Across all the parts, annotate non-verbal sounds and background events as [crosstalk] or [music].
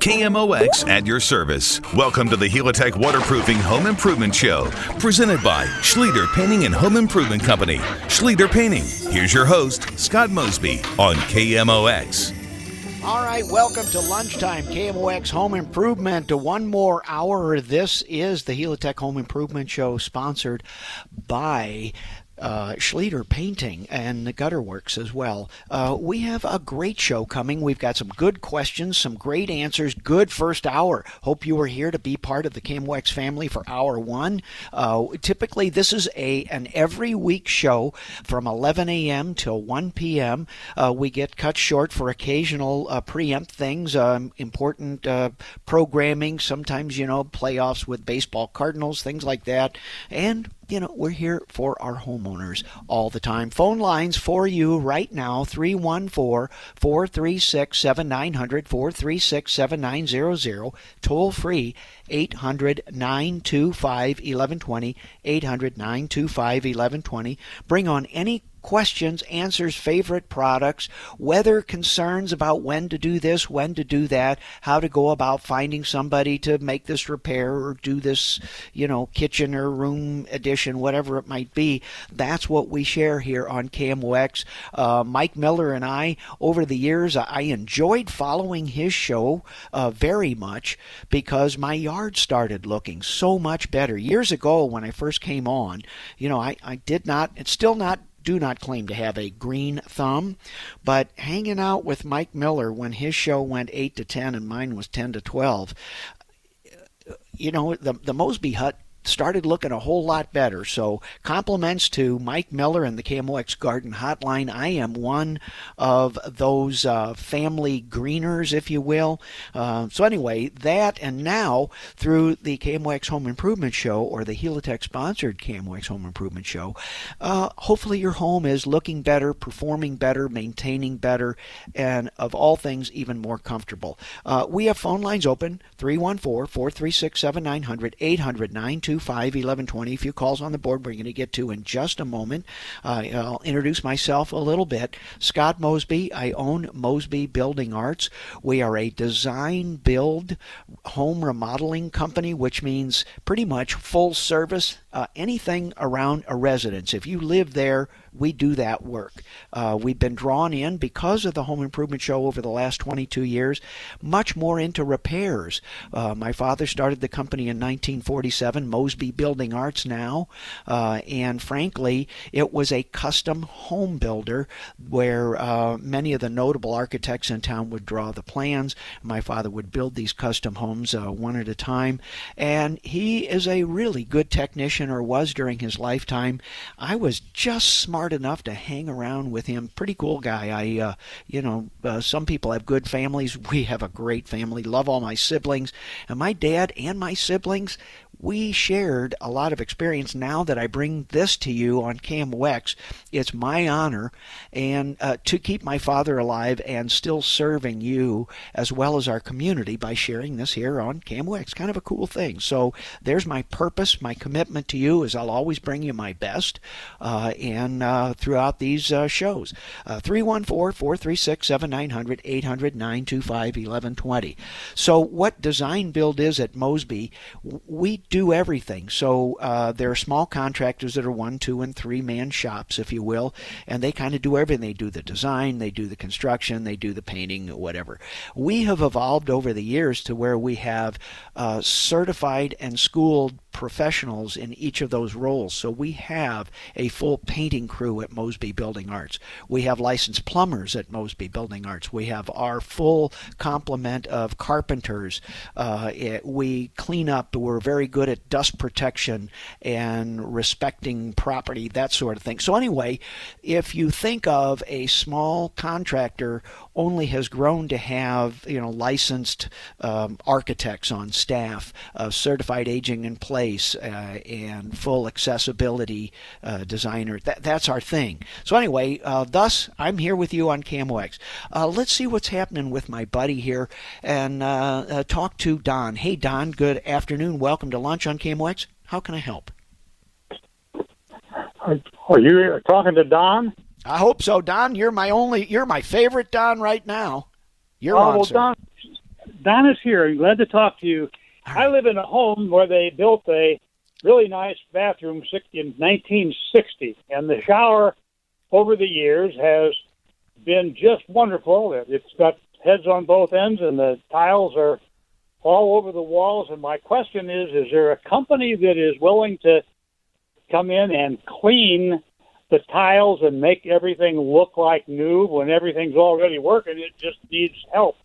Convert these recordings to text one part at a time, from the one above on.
KMOX at your service. Welcome to the Helitech Waterproofing Home Improvement Show, presented by Schlueter Painting and Home Improvement Company. Schlueter Painting. Here's your host, Scott Mosby, on KMOX. All right, welcome to lunchtime, KMOX Home Improvement. To one more hour. This is the Helitech Home Improvement Show, sponsored by uh, Schlueter Painting and the Gutter Works as well. Uh, we have a great show coming. We've got some good questions, some great answers, good first hour. Hope you were here to be part of the KMOX family for hour one. Uh, typically, this is a an every week show from 11 a.m. till 1 p.m. Uh, we get cut short for occasional uh, preempt things, um, important uh, programming, sometimes, you know, playoffs with baseball Cardinals, things like that. And you know, we're here for our homeowners all the time. Phone lines for you right now 314 436 7900 436 7900. Toll free 800 925 1120. 800 925 1120. Bring on any questions, answers, favorite products, weather concerns about when to do this, when to do that, how to go about finding somebody to make this repair or do this, you know, kitchen or room addition, whatever it might be. That's what we share here on KMOX. Uh, Mike Miller and I, over the years, I enjoyed following his show uh, very much because my yard started looking so much better. Years ago, when I first came on, you know, I, I did not, it's still not do not claim to have a green thumb, but hanging out with Mike Miller when his show went 8 to 10 and mine was 10 to 12, you know, the, the Mosby Hut started looking a whole lot better. So, compliments to Mike Miller and the KMOX Garden Hotline. I am one of those uh, family greeners, if you will. Uh, so, anyway, that and now through the KMOX Home Improvement Show or the Helitech sponsored KMOX Home Improvement Show, uh, hopefully your home is looking better, performing better, maintaining better, and of all things, even more comfortable. Uh, we have phone lines open 314 436 7900 800 925 1120. A few calls on the board we're going to get to in just a moment. Uh, I'll introduce myself a little bit. Scott Mosby. I own Mosby Building Arts. We are a design build home remodeling company, which means pretty much full service, uh, anything around a residence. If you live there, we do that work. Uh, we've been drawn in because of the Home Improvement Show over the last 22 years, much more into repairs. Uh, my father started the company in 1947, Mosby Building Arts now, uh, and frankly, it was a custom home builder where uh, many of the notable architects in town would draw the plans. My father would build these custom homes uh, one at a time, and he is a really good technician, or was during his lifetime. I was just smart enough to hang around with him. Pretty cool guy. I, uh, you know, uh, some people have good families. [laughs] We have a great family. Love all my siblings, and my dad and my siblings we shared a lot of experience. Now that I bring this to you on KMOX, it's my honor and uh, to keep my father alive and still serving you as well as our community by sharing this here on KMOX. Kind of a cool thing. So there's my purpose, my commitment to you is I'll always bring you my best uh, and uh, throughout these uh, shows. Uh, 314 436 7900 800 925 1120. So what design build is at Mosby, we do everything. So uh, there are small contractors that are one, two, and three man shops, if you will, and they kind of do everything. They do the design, they do the construction, they do the painting, whatever. We have evolved over the years to where we have uh, certified and schooled professionals in each of those roles. So we have a full painting crew at Mosby Building Arts. We have licensed plumbers at Mosby Building Arts. We have our full complement of carpenters. Uh, it, we clean up. We're very good at dust protection and respecting property, that sort of thing. So anyway, if you think of a small contractor only has grown to have you know licensed um, architects on staff, uh, certified aging in place, uh, and full accessibility uh, designer. That, that's our thing. So anyway, uh, thus I'm here with you on KMOX. Uh, let's see what's happening with my buddy here and uh, talk to Don. Hey Don, good afternoon. Welcome to lunch on KMOX. How can I help? Are you talking to Don? I hope so, Don. You're my only. You're my favorite Don right now. You're oh, on, well, sir. Don, Don is here. I'm glad to talk to you. I live in a home where they built a really nice bathroom in 1960, and the shower over the years has been just wonderful. It's got heads on both ends, and the tiles are all over the walls. And my question is: Is there a company that is willing to come in and clean the tiles and make everything look like new when everything's already working? It just needs help.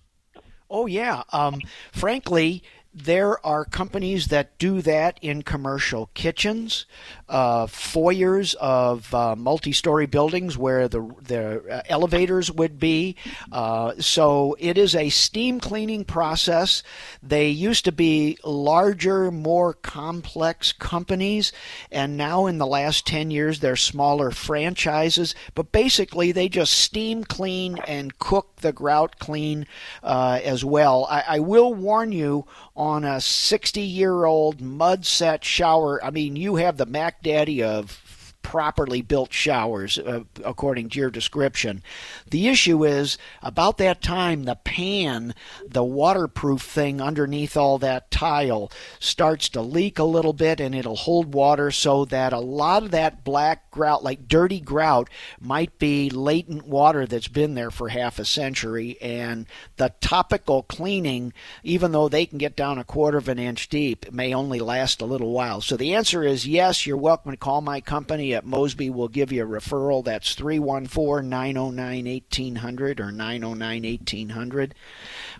Oh yeah. Um, frankly, there are companies that do that in commercial kitchens, uh, foyers of uh, multi-story buildings where the the uh, elevators would be. Uh, so it is a steam cleaning process. They used to be larger, more complex companies, and now in the last ten years they're smaller franchises. But basically, they just steam clean and cook the grout clean uh, as well. I, I will warn you on a 60 year old mud set shower. I mean, you have the Mac Daddy of properly built showers, uh, according to your description. The issue is about that time, the pan, the waterproof thing underneath all that tile, starts to leak a little bit and it'll hold water so that a lot of that black grout, like dirty grout, might be latent water that's been there for half a century. And the topical cleaning, even though they can get down a quarter of an inch deep, may only last a little while. So the answer is yes, you're welcome to call my company at Mosby will give you a referral. That's 314 909 1800 or 909 1800.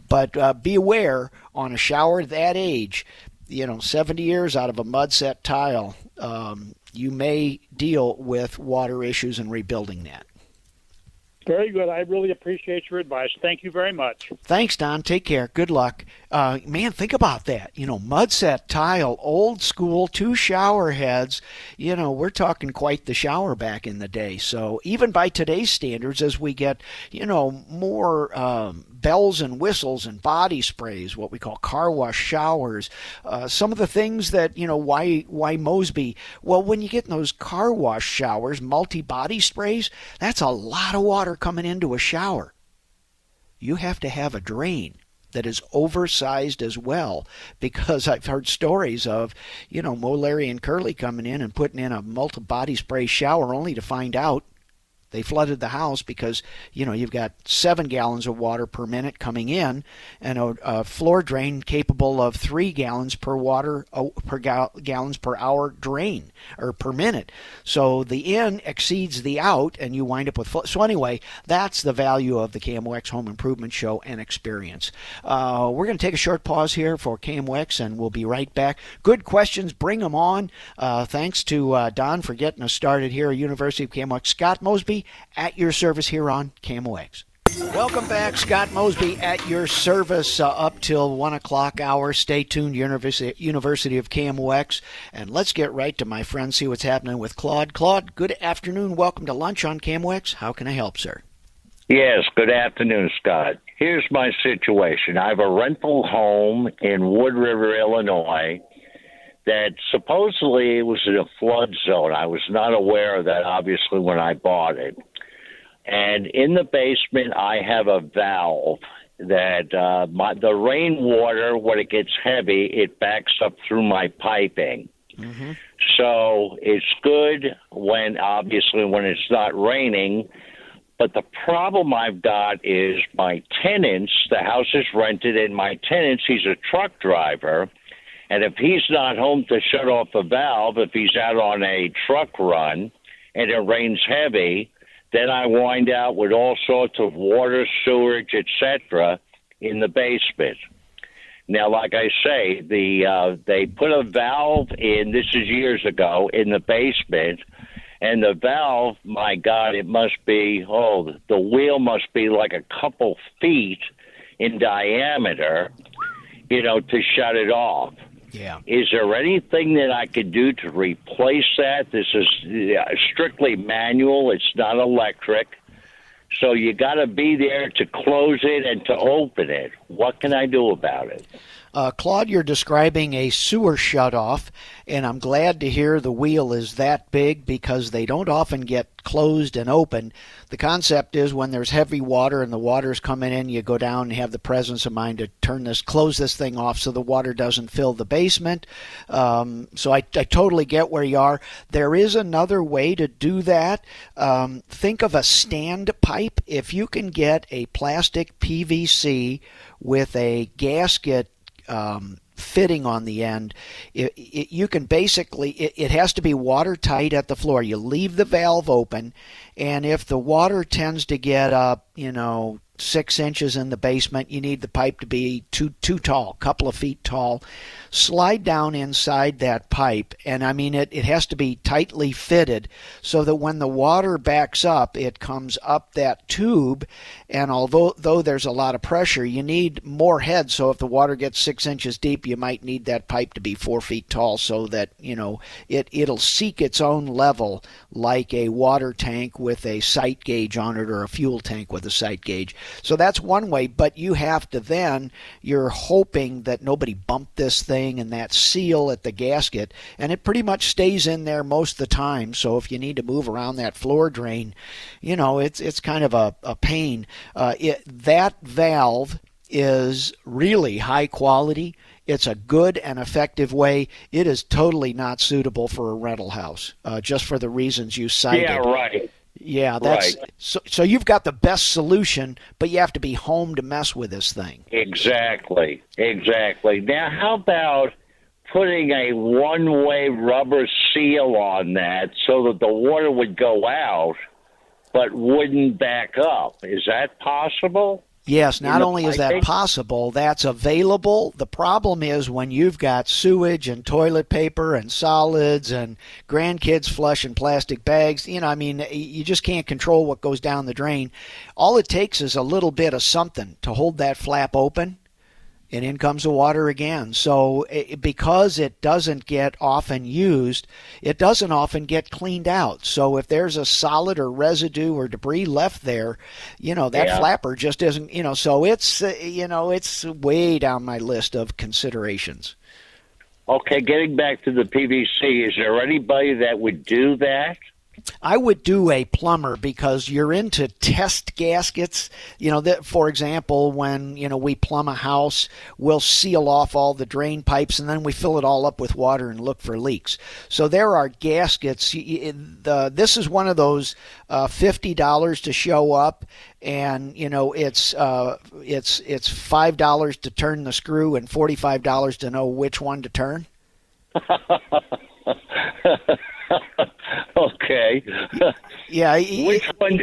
But uh, be aware on a shower that age, you know, 70 years out of a mud set tile, um, you may deal with water issues and rebuilding that. Very good. I really appreciate your advice. Thank you very much. Thanks, Don. Take care. Good luck. Uh, man, think about that. You know, mud set tile, old school, two shower heads. You know, we're talking quite the shower back in the day. So even by today's standards, as we get, you know, more um, bells and whistles and body sprays, what we call car wash showers. Uh, some of the things that you know why why Mosby? Well, when you get in those car wash showers, multi body sprays, that's a lot of water coming into a shower. You have to have a drain that is oversized as well because I've heard stories of, you know, Moe, Larry, and Curly coming in and putting in a multi body spray shower only to find out they flooded the house because you know you've got seven gallons of water per minute coming in, and a, a floor drain capable of three gallons per water per gal- gallons per hour drain or per minute. So the in exceeds the out, and you wind up with so anyway. That's the value of the KMOX Home Improvement Show and experience. Uh, we're going to take a short pause here for KMOX, and we'll be right back. Good questions, bring them on. Uh, thanks to uh, Don for getting us started here at University of KMOX. Scott Mosby at your service here on KMOX. Welcome back, Scott Mosby at your service uh, up till 1 o'clock hour. Stay tuned, University, University of KMOX. And let's get right to my friend, see what's happening with Claude. Claude, good afternoon. Welcome to lunch on KMOX. How can I help, sir? Yes, good afternoon, Scott. Here's my situation. I have a rental home in Wood River, Illinois that supposedly it was in a flood zone. I was not aware of that, obviously, when I bought it. And in the basement, I have a valve that uh, my, the rainwater, when it gets heavy, it backs up through my piping. Mm-hmm. So it's good when, obviously, when it's not raining. But the problem I've got is my tenants, the house is rented, and my tenants, he's a truck driver and if he's not home to shut off the valve, if he's out on a truck run and it rains heavy, then I wind out with all sorts of water, sewage, etc., in the basement. Now, like I say, the uh, they put a valve in. This is years ago in the basement, and the valve, my God, it must be oh, the wheel must be like a couple feet in diameter, you know, to shut it off. Yeah. Is there anything that I could do to replace that? This is strictly manual. It's not electric. So you got to be there to close it and to open it. What can I do about it? Uh, Claude, you're describing a sewer shutoff, and I'm glad to hear the wheel is that big because they don't often get closed and open. The concept is when there's heavy water and the water's coming in, you go down and have the presence of mind to turn this, close this thing off so the water doesn't fill the basement. Um, so I, I totally get where you are. There is another way to do that. Um, think of a stand pipe. If you can get a plastic PVC with a gasket um, fitting on the end. It, it, you can basically, it, it has to be watertight at the floor. You leave the valve open, and if the water tends to get up, you know, six inches in the basement, you need the pipe to be too too tall, a couple of feet tall. Slide down inside that pipe, and I mean it, it has to be tightly fitted so that when the water backs up, it comes up that tube. And although though there's a lot of pressure, you need more head. So if the water gets six inches deep, you might need that pipe to be four feet tall so that you know it it'll seek its own level like a water tank with a sight gauge on it or a fuel tank with a sight gauge. So that's one way, but you have to then, you're hoping that nobody bumped this thing and that seal at the gasket, and it pretty much stays in there most of the time. So if you need to move around that floor drain, you know, it's, it's kind of a, a pain. Uh, it, that valve is really high quality. It's a good and effective way. It is totally not suitable for a rental house, uh, just for the reasons you cited. Yeah, right. Yeah, that's right. so. So you've got the best solution, but you have to be home to mess with this thing. Exactly, exactly. Now, how about putting a one-way rubber seal on that so that the water would go out, but wouldn't back up? Is that possible? Yes, not only is that possible, that's available. The problem is when you've got sewage and toilet paper and solids and grandkids flushing plastic bags, you know, I mean, you just can't control what goes down the drain. All it takes is a little bit of something to hold that flap open and in comes the water again. So it, because it doesn't get often used, it doesn't often get cleaned out. So if there's a solid or residue or debris left there, you know that Yeah. flapper just isn't. You know, so it's uh, you know it's way down my list of considerations. Okay, getting back to the PVC, is there anybody that would do that? I would do a plumber because you're into test gaskets. You know, that for example, when you know we plumb a house, we'll seal off all the drain pipes and then we fill it all up with water and look for leaks. So there are gaskets. this is one of those uh, fifty dollars to show up, and you know it's uh, it's it's five dollars to turn the screw and forty five dollars to know which one to turn. [laughs] [laughs] okay. Yeah, [laughs] Which one?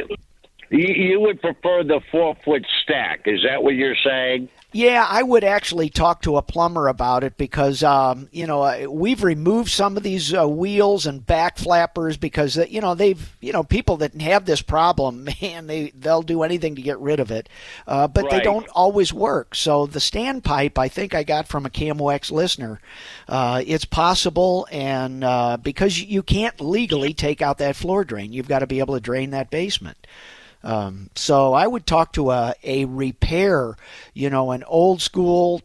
You, you would prefer the four foot stack? Is that what you're saying? Yeah, I would actually talk to a plumber about it because, um, you know, we've removed some of these uh, wheels and back flappers because, uh, you know, they've, you know, people that have this problem, [laughs] man, they they'll do anything to get rid of it, uh, but they don't always work. So the standpipe, I think I got from a KMOX listener. Uh, it's possible, and uh, because you can't legally take out that floor drain, you've got to be able to drain that basement. Um, so I would talk to a, a repair, you know, an old school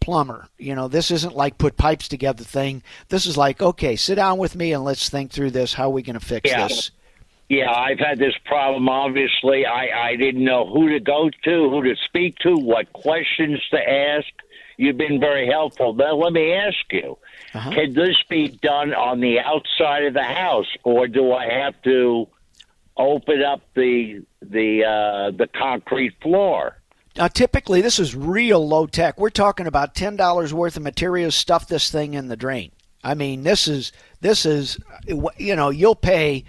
plumber. You know, this isn't like put pipes together thing. This is like, okay, sit down with me and let's think through this. How are we going to fix Yeah. this? Yeah, I've had this problem. Obviously, I, I didn't know who to go to, who to speak to, what questions to ask. You've been very helpful. Now, let me ask you Uh-huh. can this be done on the outside of the house, or do I have to open up the the uh, the concrete floor? Now, typically, this is real low tech. We're talking about ten dollars worth of materials. Stuff this thing in the drain. I mean, this is this is, you know, you'll pay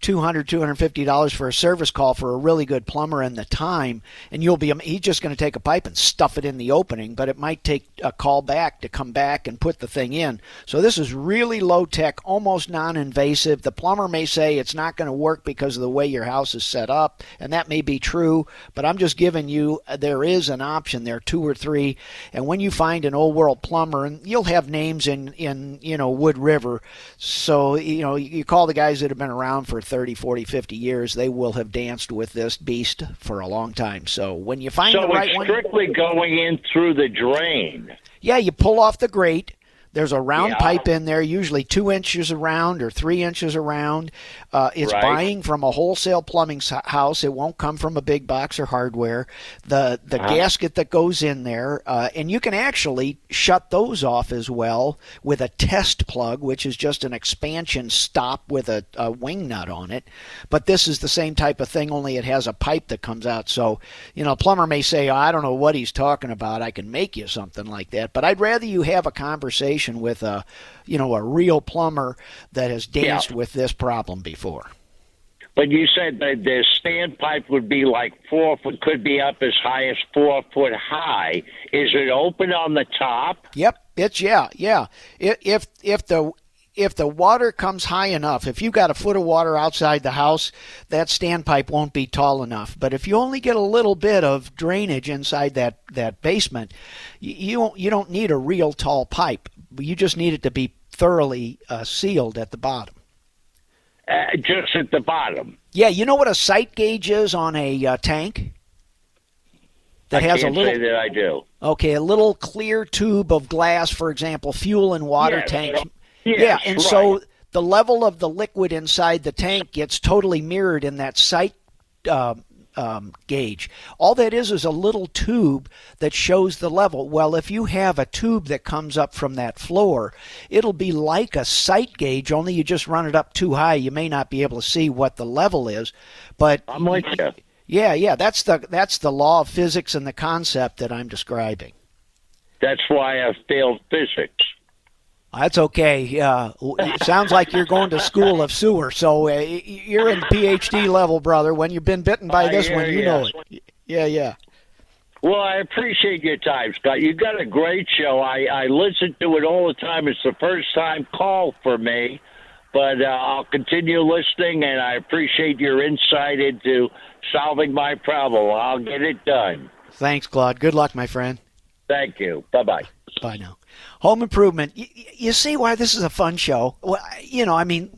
200 250 dollars for a service call for a really good plumber and the time and you'll be he's just going to take a pipe and stuff it in the opening but it might take a call back to come back and put the thing in. So this is really low tech almost non-invasive. The plumber may say it's not going to work because of the way your house is set up and that may be true but i'm just giving you uh, there is an option there two or three and when you find an old world plumber and you'll have names in in you know wood river. So you know you call the guys that have been around for 30, 40, 50 years, they will have danced with this beast for a long time. So when you find so the right it's strictly going in through the drain. yeah, you pull off the grate. There's a round Yeah. pipe in there, usually two inches around or three inches around. Uh, it's Right. buying from a wholesale plumbing house. It won't come from a big box or hardware. The the Uh-huh. gasket that goes in there, uh, and you can actually shut those off as well with a test plug, which is just an expansion stop with a, a wing nut on it. But this is the same type of thing, only it has a pipe that comes out. So you know, a plumber may say, "I don't know what he's talking about. I can make you something like that." But I'd rather you have a conversation with a, you know, a real plumber that has danced with this problem before. But you said that the standpipe would be like four foot, could be up as high as four foot high. Is it open on the top? Yep, it's yeah, yeah. If if the if the water comes high enough, if you got a foot of water outside the house, that standpipe won't be tall enough. But if you only get a little bit of drainage inside that that basement, you you don't need a real tall pipe. You just need it to be thoroughly uh, sealed at the bottom. Uh, just at the bottom. Yeah, you know what a sight gauge is on a uh, tank that I has a little say that I do. Okay, a little clear tube of glass, for example, fuel and water Yes, tanks. yes, yeah, and so the level of the liquid inside the tank gets totally mirrored in that sight uh, um, gauge. All that is is a little tube that shows the level. Well, if you have a tube that comes up from that floor, it'll be like a sight gauge, only you just run it up too high. You may not be able to see what the level is, but I'm with you. yeah, yeah, that's the that's the law of physics and the concept that I'm describing. That's why I failed physics. That's okay. Yeah, it sounds like you're going to school of sewer. So uh, you're in PhD level, brother. When you've been bitten by this one, you know it. Yeah, yeah. Well, I appreciate your time, Scott. You've got a great show. I, I listen to it all the time. It's the first time call for me, but uh, I'll continue listening, and I appreciate your insight into solving my problem. I'll get it done. Thanks, Claude. Good luck, my friend. Thank you. Bye bye. Bye now. Home improvement. You, you see why this is a fun show? Well, you know, I mean,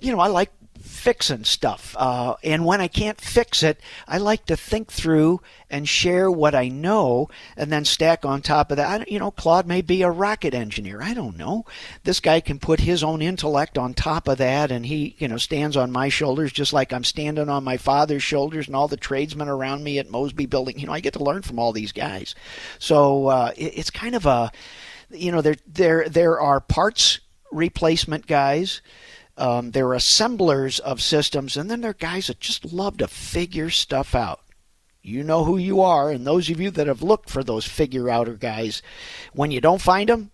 you know, I like fixing stuff, uh, and when I can't fix it, I like to think through and share what I know, and then stack on top of that. I, you know, Claude may be a rocket engineer. I don't know. This guy can put his own intellect on top of that, and he, you know, stands on my shoulders just like I'm standing on my father's shoulders, and all the tradesmen around me at Mosby Building. You know, I get to learn from all these guys. So uh, it, it's kind of a you know there there there are parts replacement guys um, there are assemblers of systems and then there are guys that just love to figure stuff out. You know who you are and those of you that have looked for those figure outer guys when you don't find them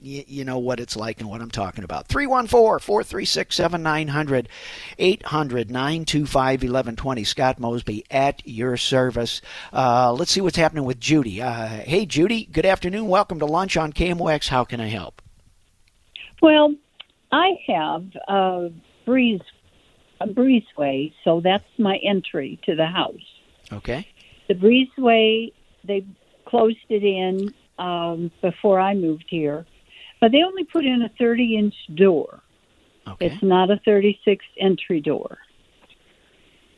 you, you know what it's like and what I'm talking about. 314 436 7900 800 925 1120. Scott Mosby at your service. Uh, let's see what's happening with Judy. Uh, hey, Judy, good afternoon. Welcome to lunch on KMOX. How can I help? Well, I have a breeze a breezeway, so that's my entry to the house. Okay. The breezeway they closed it in um, before I moved here, but they only put in a 30 inch door. Okay. It's not a 36 entry door.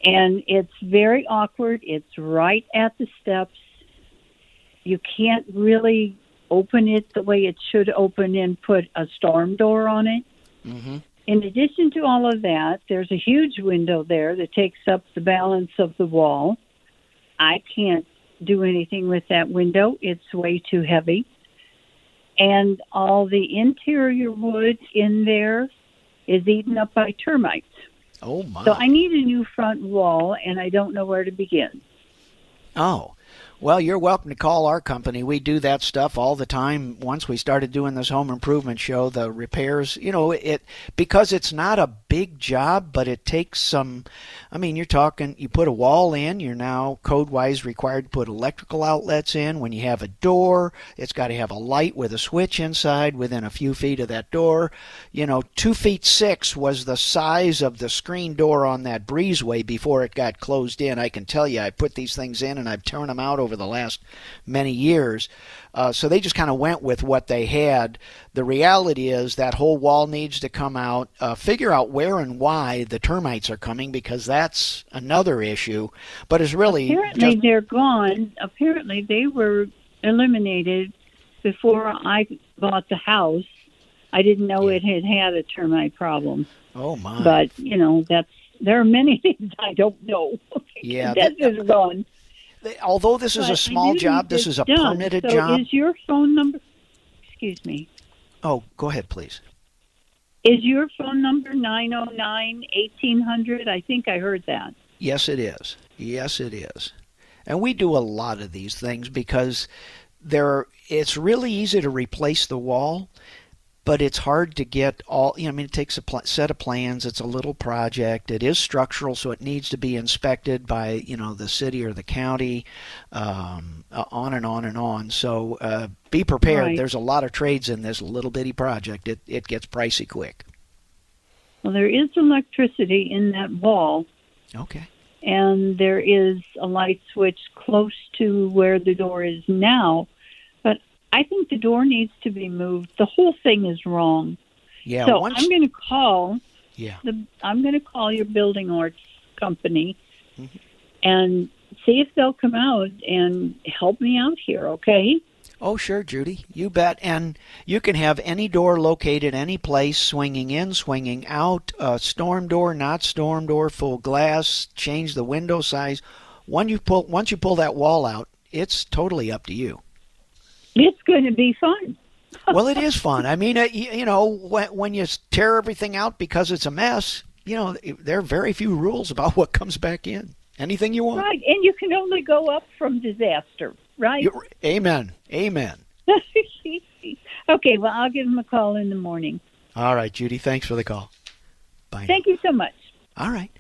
And it's very awkward. It's right at the steps. You can't really open it the way it should open and put a storm door on it. mm-hmm. In addition to all of that, there's a huge window there that takes up the balance of the wall. I can't do anything with that window. It's way too heavy. And all the interior wood in there is eaten up by termites. Oh, my. So I need a new front wall, and I don't know where to begin. Oh, well, you're welcome to call our company. We do that stuff all the time. Once we started doing this home improvement show, the repairs, you know, it because it's not a big job, but it takes some. I mean, you're talking. You put a wall in. You're now code-wise required to put electrical outlets in. When you have a door, it's got to have a light with a switch inside within a few feet of that door. You know, two feet six was the size of the screen door on that breezeway before it got closed in. I can tell you, I put these things in and I've turned them out over the last many years. Uh, so they just kind of went with what they had. The reality is that whole wall needs to come out. Uh, figure out where and why the termites are coming because that's another issue. But it's really apparently just, they're gone. Apparently they were eliminated before I bought the house. I didn't know it had had a termite problem. oh my. But you know, that's there are many [laughs] things I don't know. Yeah, that's [laughs] that- just gone. Although this is But a small job, this is a done. permitted so job. Is your phone number? Excuse me. Oh, go ahead, please. Is your phone number nine zero nine eighteen hundred? I think I heard that. Yes, it is. Yes, it is. And we do a lot of these things because there it's really easy to replace the wall, but it's hard to get all. You know, I mean, it takes a pl- set of plans. It's a little project. It is structural, so it needs to be inspected by you know the city or the county, um, uh, on and on and on. So uh, be prepared. Right. There's a lot of trades in this little bitty project. It it gets pricey quick. Well, there is electricity in that wall, Okay. and there is a light switch close to where the door is now. I think the door needs to be moved. The whole thing is wrong. Yeah. so once. I'm going to call yeah. the. I'm going to call your building arts company Mm-hmm. and see if they'll come out and help me out here. Okay. Oh, sure, Judy. You bet. And you can have any door located any place, swinging in, swinging out, uh, storm door, not storm door, full glass, change the window size. When you pull, once you pull that wall out, it's totally up to you. It's going to be fun. [laughs] well, it is fun. I mean, uh, you, know, when, when you tear everything out because it's a mess, you know, there are very few rules about [laughs] what comes back in. Anything you want. Right. And you can only go up from disaster, right? You- amen. Amen. [laughs] okay, well, I'll give him a call in the morning. All right, Judy. Thanks for the call. Bye. now. Thank you so much. All right.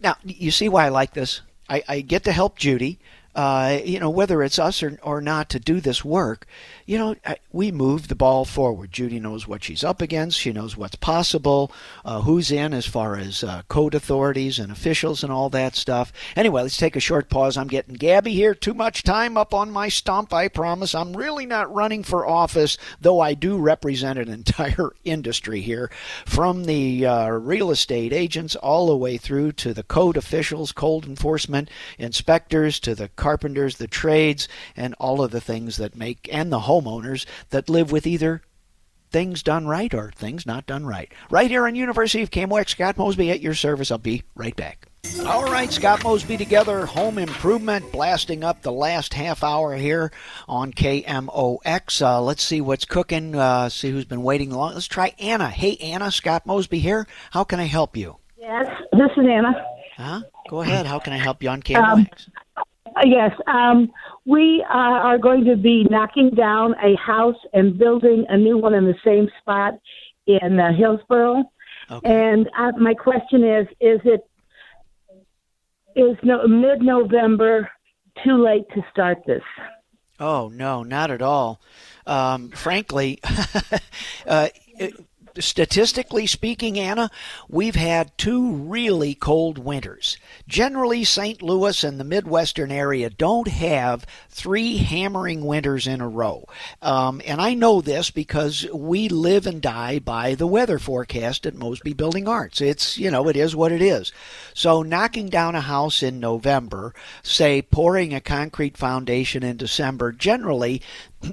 Now, you see why I like this? I, I get to help Judy, uh, you know, whether it's us or, or not to do this work. You know, we move the ball forward. Judy knows what she's up against. She knows what's possible, uh, who's in as far as uh, code authorities and officials and all that stuff. Anyway, let's take a short pause. I'm getting Gabby here. Too much time up on my stump, I promise. I'm really not running for office, though I do represent an [laughs] entire industry here, from the uh, real estate agents all the way through to the code officials, code enforcement inspectors, to the carpenters, the trades, and all of the things that make, and the homeowners that live with either things done right or things not done right. Right here on University of KMOX, Scott Mosby at your service. I'll be right back. All right, Scott Mosby together, home improvement, blasting up the last half hour here on KMOX. Uh, let's see what's cooking, uh, see who's been waiting long. Let's try Anna. Hey, Anna, Scott Mosby here. How can I help you? Yes, this is Anna. Huh? Go ahead. How can I help you on KMOX? Uh, Yes, um, we uh, are going to be knocking down a house and building a new one in the same spot in uh, Hillsboro. Okay. And uh, my question is: Is it is no, mid-November too late to start this? Oh no, not at all. Um, frankly, [laughs] uh, it- statistically speaking, Anna, we've had two really cold winters. Generally, St. Louis and the Midwestern area don't have three hammering winters in a row. Um, and I know this because we live and die by the weather forecast at Mosby Building Arts. It's, you know, it is what it is. So, knocking down a house in November, say pouring a concrete foundation in December, generally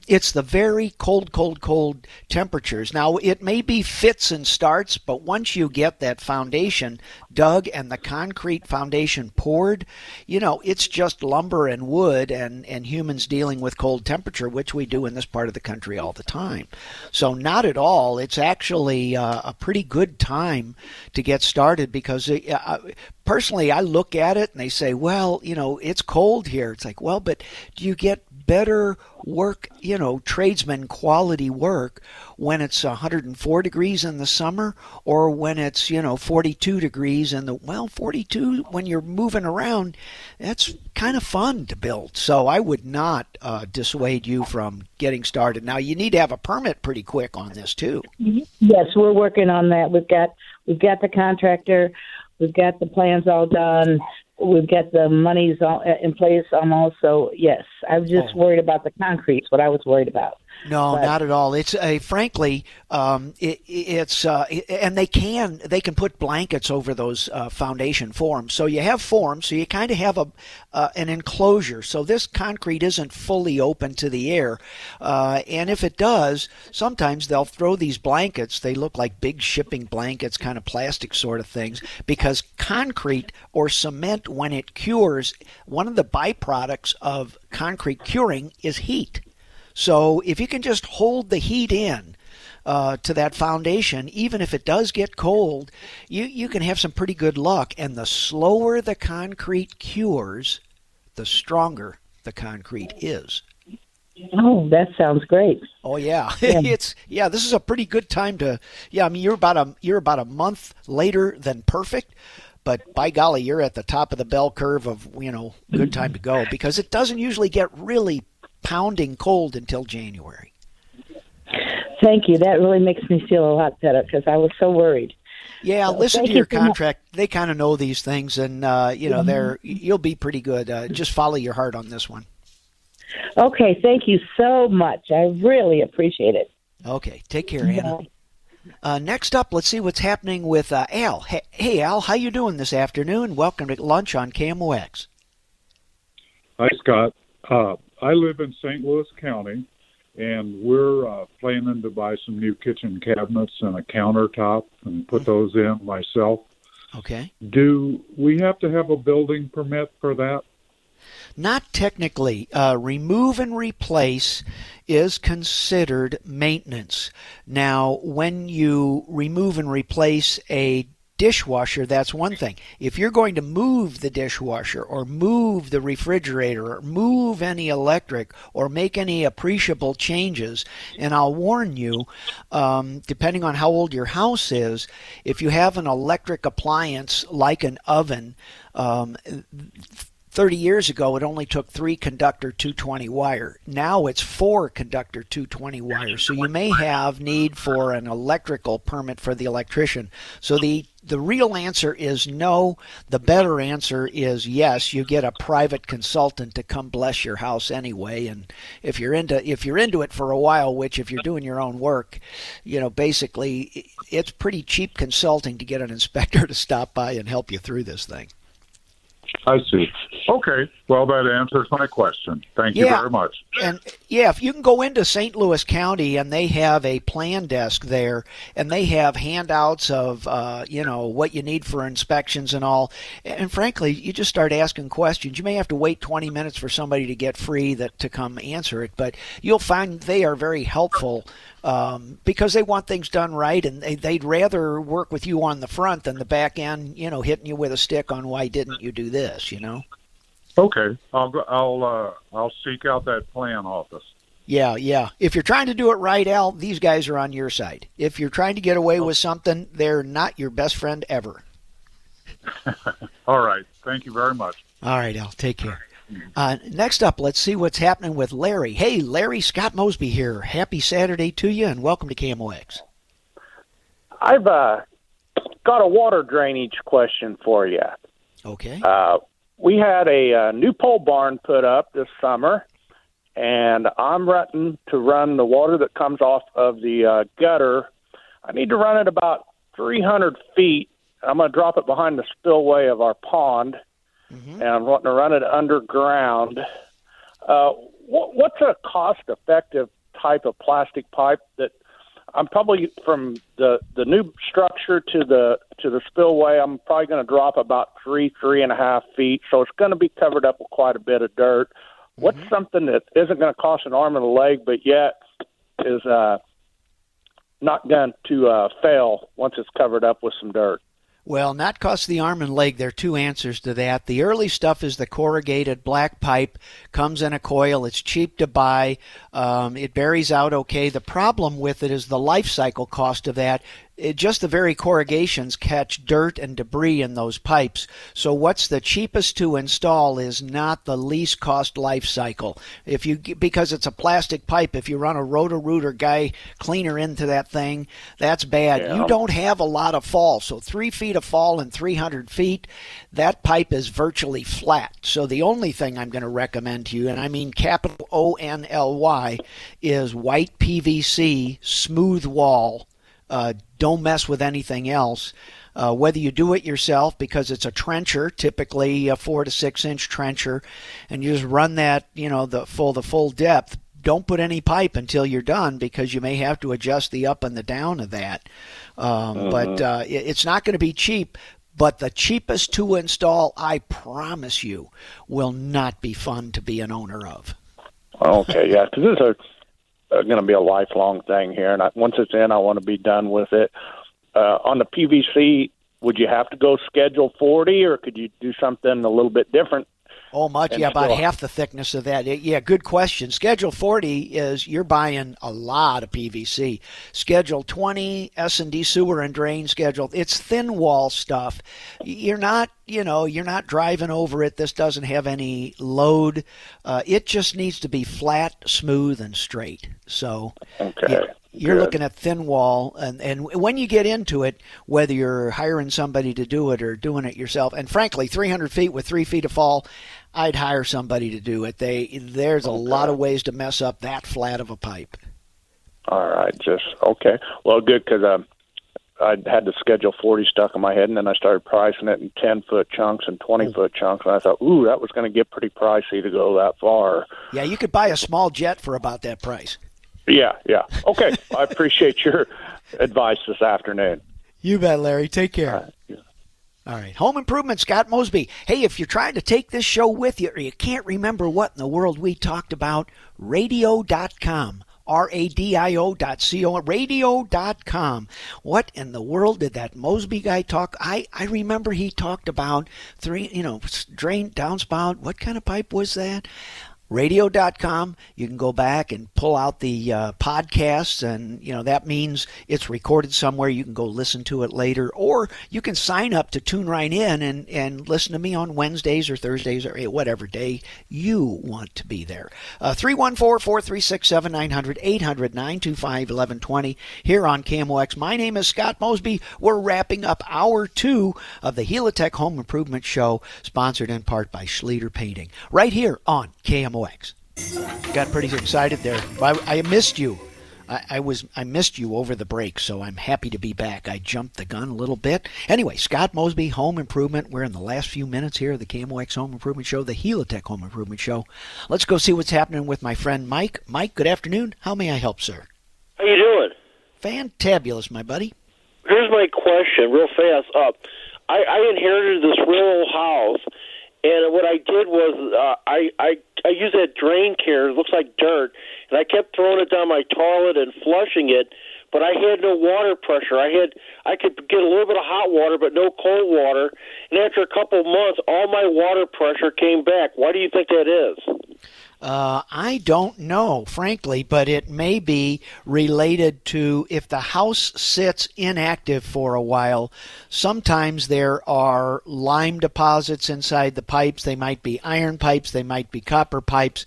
it's the very cold, cold, cold temperatures. Now, it may be fits and starts, but once you get that foundation dug and the concrete foundation poured, you know, it's just lumber and wood and, and humans dealing with cold temperature, which we do in this part of the country all the time. So, not at all. It's actually uh, a pretty good time to get started because it, uh, personally, I look at it and they say, well, you know, it's cold here. It's like, well, but do you get better work, you know, tradesman quality work when it's 104 degrees in the summer or when it's, you know, 42 degrees in the, well, 42 when you're moving around, that's kind of fun to build. So I would not uh, dissuade you from getting started. Now, you need to have a permit pretty quick on this, too. Yes, we're working on that. We've got we've got the contractor, we've got the plans all done. We've got the monies uh, in place I'm also yes, I was just oh. worried about the concrete. What I was worried about. No, but, not at all. It's a frankly, um, it, it's uh, and they can they can put blankets over those uh, foundation forms. So you have forms, so you kind of have a uh, an enclosure. So this concrete isn't fully open to the air, uh, and if it does, sometimes they'll throw these blankets. They look like big shipping blankets, kind of plastic sort of things, because concrete or cement, when it cures, one of the byproducts of concrete curing is heat. So if you can just hold the heat in uh, to that foundation, even if it does get cold, you, you can have some pretty good luck. And the slower the concrete cures, the stronger the concrete is. Oh, that sounds great. Oh yeah. [laughs] yeah. it's yeah, this is a pretty good time to yeah, I mean you're about a you're about a month later than perfect, but by golly, you're at the top of the bell curve of, you know, good time to go because it doesn't usually get really pounding cold until January. Thank you. That really makes me feel a lot better because I was so worried. Yeah, so listen to your contract. They kind of know these things, and uh, you know, mm-hmm. they're you'll be pretty good. Uh, just follow your heart on this one. Okay, thank you so much. I really appreciate it. Okay, take care, Anna. Uh, next up, let's see what's happening with uh, Al. Hey, hey, Al, how you doing this afternoon? Welcome to lunch on KMOX. Hi, Scott. Uh, I live in St. Louis County, and we're uh, planning to buy some new kitchen cabinets and a countertop and put mm-hmm. those in myself. Okay. Do we have to have a building permit for that? Not technically. Uh, remove and replace is considered maintenance. Now, when you remove and replace a dishwasher, that's one thing. If you're going to move the dishwasher or move the refrigerator or move any electric or make any appreciable changes, and I'll warn you, um, depending on how old your house is, if you have an electric appliance like an oven, um, 30 years ago, it only took three conductor 220 wire. Now it's four conductor 220 wire. So you may have need for an electrical permit for the electrician. So the the real answer is no. The better answer is yes. You get a private consultant to come bless your house anyway. And if you're into if you're into it for a while, which if you're doing your own work, you know, basically it's pretty cheap consulting to get an inspector [laughs] to stop by and help you through this thing. I see. Okay. Well, that answers my question. Thank you very much. And yeah, if you can go into St. Louis County and they have a plan desk there, and they have handouts of uh, you know what you need for inspections and all. And frankly, you just start asking questions. You may have to wait 20 minutes for somebody to get free that to come answer it, but you'll find they are very helpful um, because they want things done right, and they, they'd rather work with you on the front than the back end, you know, hitting you with a stick on why didn't you do this, you know. Okay, I'll I'll uh, I'll seek out that plan office. Yeah, yeah. If you're trying to do it right, Al, these guys are on your side. If you're trying to get away with something, they're not your best friend ever. [laughs] All right. Thank you very much. All right, Al. Take care. Uh, next up, let's see what's happening with Larry. Hey, Larry, Scott Mosby here. Happy Saturday to you, and welcome to KMOX. I've uh, got a water drainage question for you. Okay. Uh, we had a, a uh, new pole barn put up this summer, and I'm running to run the water that comes off of the uh, gutter. I need to run it about 300 feet. I'm going to drop it behind the spillway of our pond mm-hmm. and I'm wanting to run it underground. Uh, what, what's a cost-effective type of plastic pipe that I'm probably from the the new structure to the to the spillway. I'm probably going to drop about three three and a half feet, so it's going to be covered up with quite a bit of dirt. Mm-hmm. What's something that isn't going to cost an arm and a leg, but yet is uh, not going to uh, fail once it's covered up with some dirt? Well, not cost the arm and leg. There are two answers to that. The early stuff is the corrugated black pipe, comes in a coil. It's cheap to buy. Um, it buries out okay. The problem with it is the life cycle cost of that it, just the very corrugations catch dirt and debris in those pipes. So what's the cheapest to install is not the least cost life cycle. If you because it's a plastic pipe, if you run a Roto-Rooter guy cleaner into that thing, that's bad. Yeah. You don't have a lot of fall. So three feet of fall and 300 feet, that pipe is virtually flat. So the only thing I'm going to recommend to you, and I mean capital O N L Y, is white PVC smooth wall uh, don't mess with anything else. Uh, whether you do it yourself because it's a trencher, typically a four to six inch trencher, and you just run that, you know, the full the full depth. Don't put any pipe until you're done because you may have to adjust the up and the down of that. Um, But uh, it, it's not going to be cheap. But the cheapest to install, I promise you, will not be fun to be an owner of. Okay, yeah, because this is uh, going to be a lifelong thing here, and I, once it's in, I want to be done with it. Uh, on the PVC, would you have to go Schedule 40, or could you do something a little bit different? Oh, much. And Yeah, about half the thickness of that. Yeah, good question. Schedule 40 is you're buying a lot of PVC. Schedule 20, S&D sewer and drain schedule, it's thin wall stuff. You're not, you know, you're not driving over it. This doesn't have any load. Uh, it just needs to be flat, smooth, and straight. So Okay, yeah, you're good. looking at thin wall, and, and when you get into it, whether you're hiring somebody to do it or doing it yourself, and frankly, 300 feet with three feet of fall, I'd hire somebody to do it. They there's a lot of ways to mess up that flat of a pipe. All right, just okay. Well, good because um, I had the Schedule 40 stuck in my head, and then I started pricing it in 10 foot chunks and 20 foot chunks, and I thought, ooh, that was going to get pretty pricey to go that far. Yeah, you could buy a small jet for about that price. Yeah, yeah. Okay, I appreciate your [laughs] advice this afternoon. You bet, Larry. Take care. All right. Home Improvement, Scott Mosby. Hey, if you're trying to take this show with you or you can't remember what in the world we talked about, radio.com. R-A-D-I-O dot C-O, radio.com. What in the world did that Mosby guy talk? I, I remember he talked about three, you know, drain, downspout. What kind of pipe was that? radio.com you can go back and pull out the uh, podcasts and you know that means it's recorded somewhere. You can go listen to it later or you can sign up to tune right in and, and listen to me on wednesdays or thursdays or whatever day you want to be there. Uh, 314-436-7900 800-925-1120 here on KMOX my name is Scott Mosby. We're wrapping up hour two of the Helitech Home Improvement Show sponsored in part by Schleter Painting right here on KMOX got pretty excited there. I, I missed you. I, I was I missed you over the break, so I'm happy to be back. I jumped the gun a little bit. Anyway, Scott Mosby, Home Improvement. We're in the last few minutes here of the KMOX Home Improvement Show, the Helitech Home Improvement Show. Let's go see what's happening with my friend Mike. Mike, good afternoon. How may I help, sir? How you doing? Fantabulous, my buddy. Here's my question, real fast. Uh, I, I inherited this real house, and what I did was uh, I I I used that drain care. It looks like dirt, and I kept throwing it down my toilet and flushing it. But I had no water pressure. I had I could get a little bit of hot water, but no cold water. And after a couple of months, all my water pressure came back. Why do you think that is? Uh, I don't know, frankly, but it may be related to if the house sits inactive for a while. Sometimes there are lime deposits inside the pipes. They might be iron pipes, they might be copper pipes.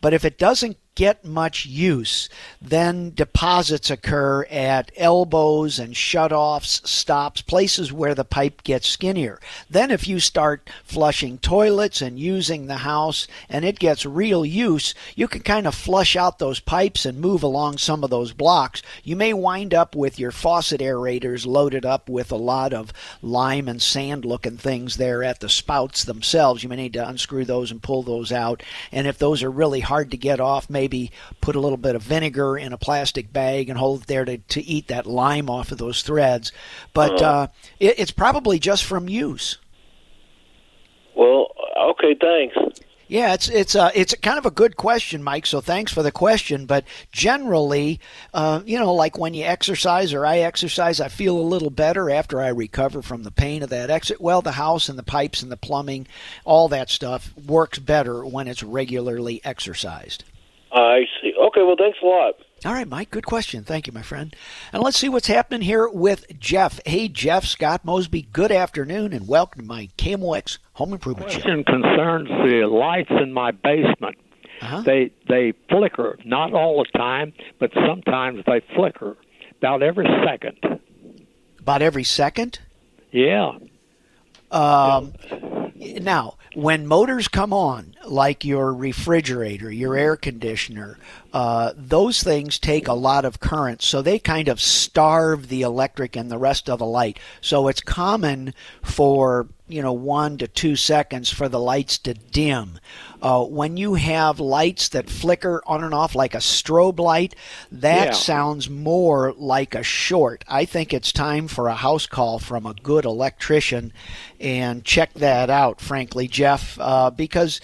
But if it doesn't get much use, then deposits occur at elbows and shutoffs, stops, places where the pipe gets skinnier. Then, if you start flushing toilets and using the house and it gets real use, you can kind of flush out those pipes and move along some of those blocks. You may wind up with your faucet aerators loaded up with a lot of lime and sand looking things there at the spouts themselves. You may need to unscrew those and pull those out. And if those are really hard to get off, maybe put a little bit of vinegar in a plastic bag and hold it there to, to eat that lime off of those threads. But uh, it, it's probably just from use. Well, okay, thanks. Yeah, it's it's uh, it's kind of a good question, Mike. So thanks for the question. But generally, uh, you know, like when you exercise or I exercise, I feel a little better after I recover from the pain of that exit. Well, the house and the pipes and the plumbing, all that stuff works better when it's regularly exercised. I see. Okay, well, thanks a lot. All right, Mike, good question. Thank you, my friend. And let's see what's happening here with Jeff. Hey, Jeff, Scott Mosby, good afternoon and welcome to my KMOX Home Improvement question Show. concerns the lights in my basement. Uh-huh. They they flicker, not all the time, but sometimes they flicker about every second. About every second? Yeah. Um, now, when motors come on, like your refrigerator, your air conditioner, uh, those things take a lot of current, so they kind of starve the electric and the rest of the light. So it's common for you know one to two seconds for the lights to dim. Uh, when you have lights that flicker on and off like a strobe light, that Yeah. sounds more like a short. I think it's time for a house call from a good electrician and check that out, frankly, Jeff, uh, because,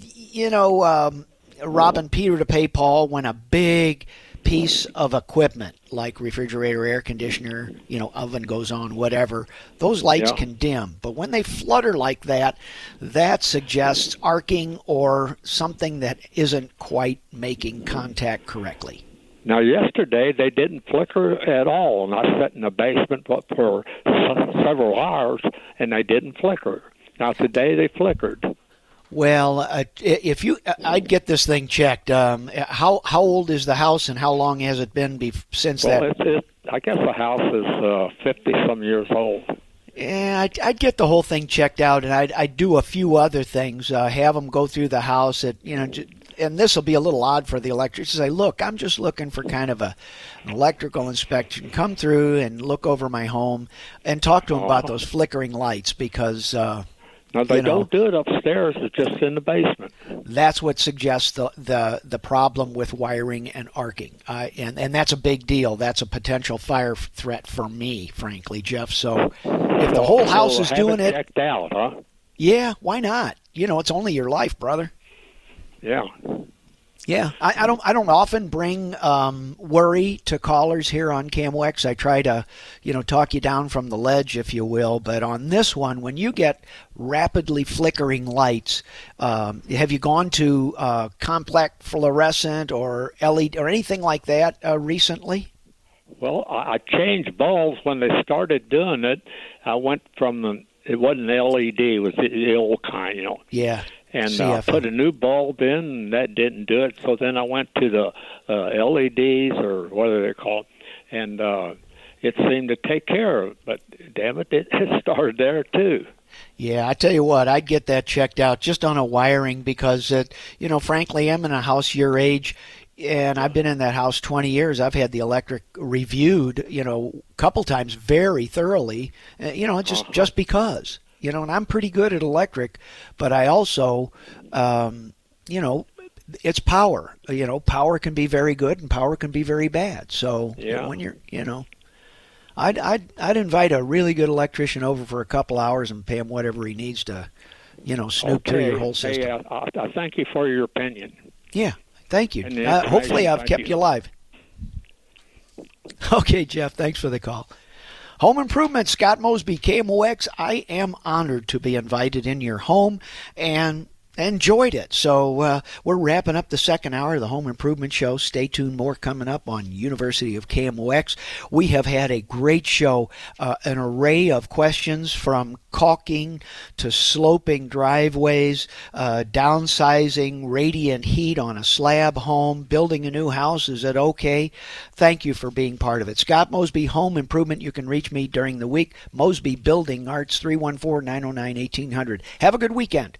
you know, um, robbing Peter to pay Paul when a big piece of equipment like refrigerator, air conditioner, you know, oven goes on, whatever, those lights Yeah. can dim. But when they flutter like that, that suggests arcing or something that isn't quite making contact correctly. Now, yesterday they didn't flicker at all, and I sat in the basement for- for several hours, and they didn't flicker. Now today they flickered. Well, uh, if you, I'd get this thing checked. Um, how how old is the house, and how long has it been bef- since Well, that? it's, it, I guess the house is uh, fifty some years old. Yeah, I'd, I'd get the whole thing checked out, and I'd, I'd do a few other things. Uh, have them go through the house. At you know, j- and this will be a little odd for the electrician. To say, look, I'm just looking for kind of a an electrical inspection. Come through and look over my home, and talk to them about Oh. those flickering lights because. Uh, Now they you know, don't do it upstairs; it's just in the basement. that's what suggests the the, the problem with wiring and arcing, uh, and and that's a big deal. That's a potential fire threat for me, frankly, Jeff. So if the whole house So is doing it, checked out, huh? yeah, why not? You know, it's only your life, brother. Yeah. Yeah, I, I don't. I don't often bring um, worry to callers here on KMOX. I try to, you know, talk you down from the ledge, if you will. But on this one, when you get rapidly flickering lights, um, have you gone to uh, compact fluorescent or LED or anything like that uh, recently? Well, I, I changed bulbs when they started doing it. I went from the it wasn't LED, it was the, the old kind, you know. Yeah. And uh, CFL. put a new bulb in, and that didn't do it. So then I went to the uh, LEDs or whatever they're called, and uh, it seemed to take care of it. But damn it, it, [laughs] it started there too. Yeah, I tell you what, I'd get that checked out just on a wiring because, it, you know, frankly, I'm in a house your age, and I've been in that house 20 years. I've had the electric reviewed, you know, a couple times very thoroughly. Uh, you know, just just because, you know, and I'm pretty good at electric, but I also, um, you know. It's power. You know, power can be very good and power can be very bad. So Yeah. when you're, you know, I'd, I'd I'd invite a really good electrician over for a couple hours and pay him whatever he needs to, you know, snoop through your whole system. Hey, uh, I, thank you for your opinion. Yeah, thank you. Uh, hopefully, I've kept you. you alive. [laughs] Okay, Jeff. Thanks for the call. Home Improvement, Scott Mosby, KMOX. I am honored to be invited in your home and enjoyed it. So uh, we're wrapping up the second hour of the Home Improvement Show. Stay tuned. More coming up on University of KMOX. We have had a great show, uh, an array of questions from caulking to sloping driveways, uh, downsizing, radiant heat on a slab home, building a new house. Is it okay? Thank you for being part of it. Scott Mosby, Home Improvement. You can reach me during the week. Mosby Building Arts, 314 909 1800. Have a good weekend.